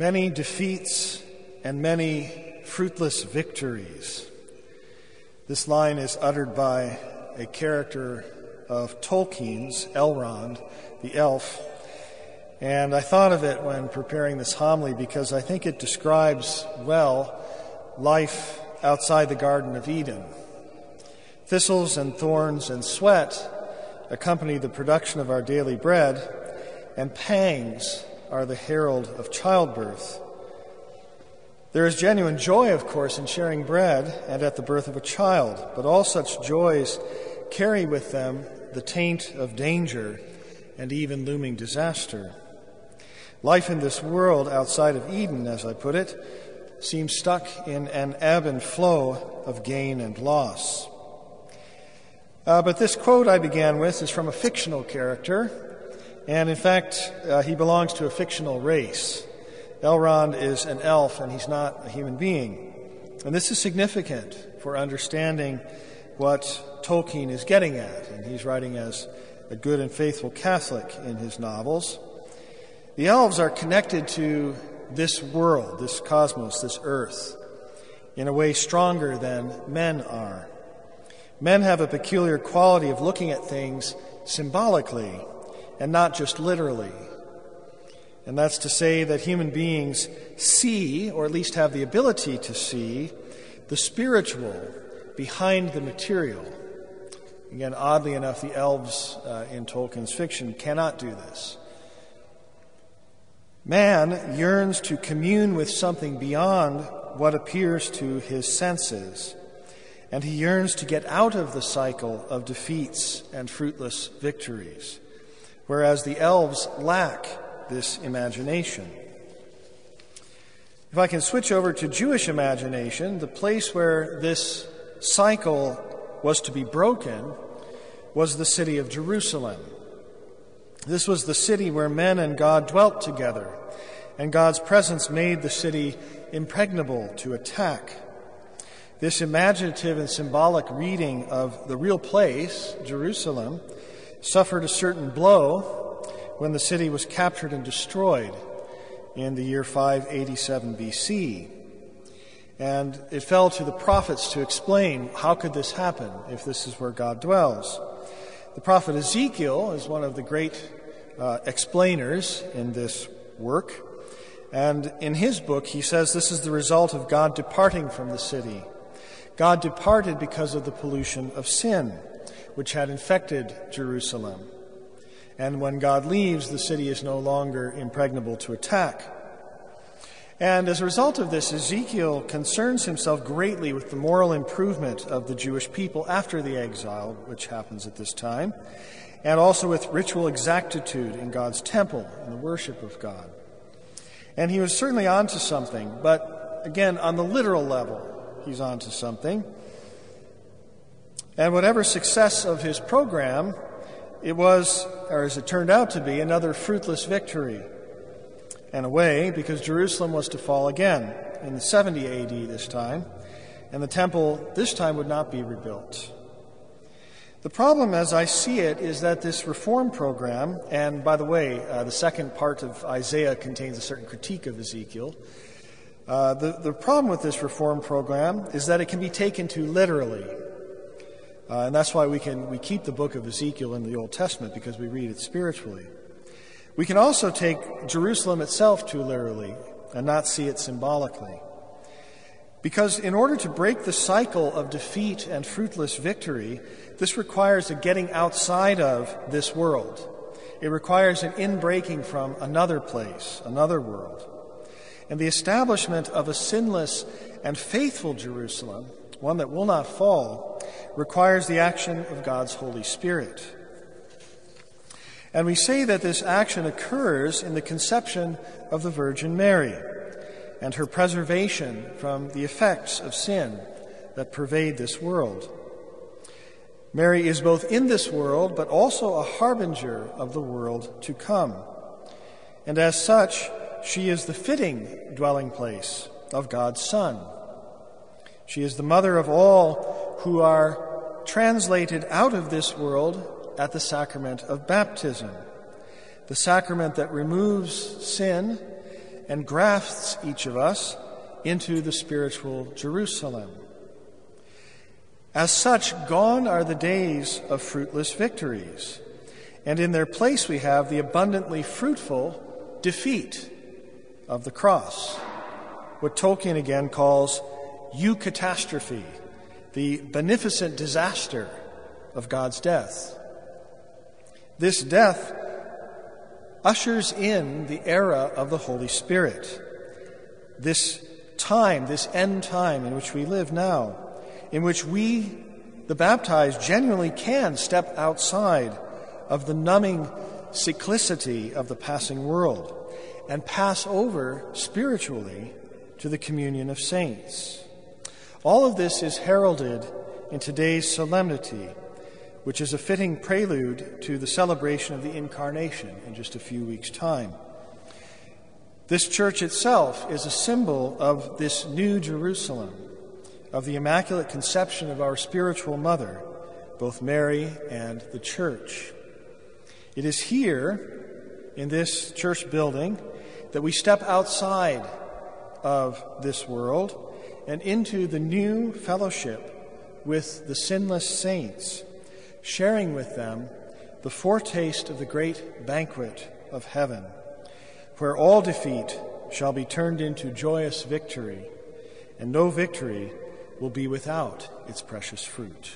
Many defeats and many fruitless victories. This line is uttered by a character of Tolkien's, Elrond, the elf. And I thought of it when preparing this homily because I think it describes well life outside the Garden of Eden. Thistles and thorns and sweat accompany the production of our daily bread, and pangs are the herald of childbirth. There is genuine joy, of course, in sharing bread and at the birth of a child, but all such joys carry with them the taint of danger and even looming disaster. Life in this world outside of Eden, as I put it, seems stuck in an ebb and flow of gain and loss. Uh, but this quote I began with is from a fictional character, and in fact, uh, he belongs to a fictional race. Elrond is an elf, and he's not a human being. And this is significant for understanding what Tolkien is getting at, and he's writing as a good and faithful Catholic in his novels. The elves are connected to this world, this cosmos, this earth, in a way stronger than men are. Men have a peculiar quality of looking at things symbolically and not just literally. And that's to say that human beings see, or at least have the ability to see, the spiritual behind the material. Again, oddly enough, the elves uh, in Tolkien's fiction cannot do this. Man yearns to commune with something beyond what appears to his senses and he yearns to get out of the cycle of defeats and fruitless victories, whereas the elves lack this imagination. If I can switch over to Jewish imagination, the place where this cycle was to be broken was the city of Jerusalem. This was the city where men and God dwelt together, and God's presence made the city impregnable to attack. This imaginative and symbolic reading of the real place, Jerusalem, suffered a certain blow when the city was captured and destroyed in the year 587 BC. And it fell to the prophets to explain how could this happen if this is where God dwells. The prophet Ezekiel is one of the great uh, explainers in this work. And in his book, he says this is the result of God departing from the city God departed because of the pollution of sin, which had infected Jerusalem. And when God leaves, the city is no longer impregnable to attack. And as a result of this, Ezekiel concerns himself greatly with the moral improvement of the Jewish people after the exile, which happens at this time, and also with ritual exactitude in God's temple and the worship of God. And he was certainly onto something, but again, on the literal level, he's on to something. And whatever success of his program, it was, or as it turned out to be, another fruitless victory. In a way, because Jerusalem was to fall again in the 70 AD this time, and the temple this time would not be rebuilt. The problem, as I see it, is that this reform program, and by the way, uh, the second part of Isaiah contains a certain critique of Ezekiel, uh, the, the problem with this reform program is that it can be taken too literally. Uh, and that's why we, can, we keep the book of Ezekiel in the Old Testament, because we read it spiritually. We can also take Jerusalem itself too literally and not see it symbolically. Because in order to break the cycle of defeat and fruitless victory, this requires a getting outside of this world. It requires an inbreaking from another place, another world and the establishment of a sinless and faithful Jerusalem, one that will not fall, requires the action of God's Holy Spirit. And we say that this action occurs in the conception of the Virgin Mary and her preservation from the effects of sin that pervade this world. Mary is both in this world, but also a harbinger of the world to come. And as such, she is the fitting dwelling place of God's Son. She is the mother of all who are translated out of this world at the sacrament of baptism, the sacrament that removes sin and grafts each of us into the spiritual Jerusalem. As such, gone are the days of fruitless victories, and in their place we have the abundantly fruitful defeat of the cross, what Tolkien again calls eucatastrophe, the beneficent disaster of God's death. This death ushers in the era of the Holy Spirit, this time, this end time in which we live now, in which we, the baptized, genuinely can step outside of the numbing cyclicity of the passing world and pass over spiritually to the communion of saints. All of this is heralded in today's solemnity, which is a fitting prelude to the celebration of the Incarnation in just a few weeks' time. This church itself is a symbol of this new Jerusalem, of the Immaculate Conception of our spiritual mother, both Mary and the church. It is here, in this church building, that we step outside of this world and into the new fellowship with the sinless saints, sharing with them the foretaste of the great banquet of heaven where all defeat shall be turned into joyous victory, and no victory will be without its precious fruit.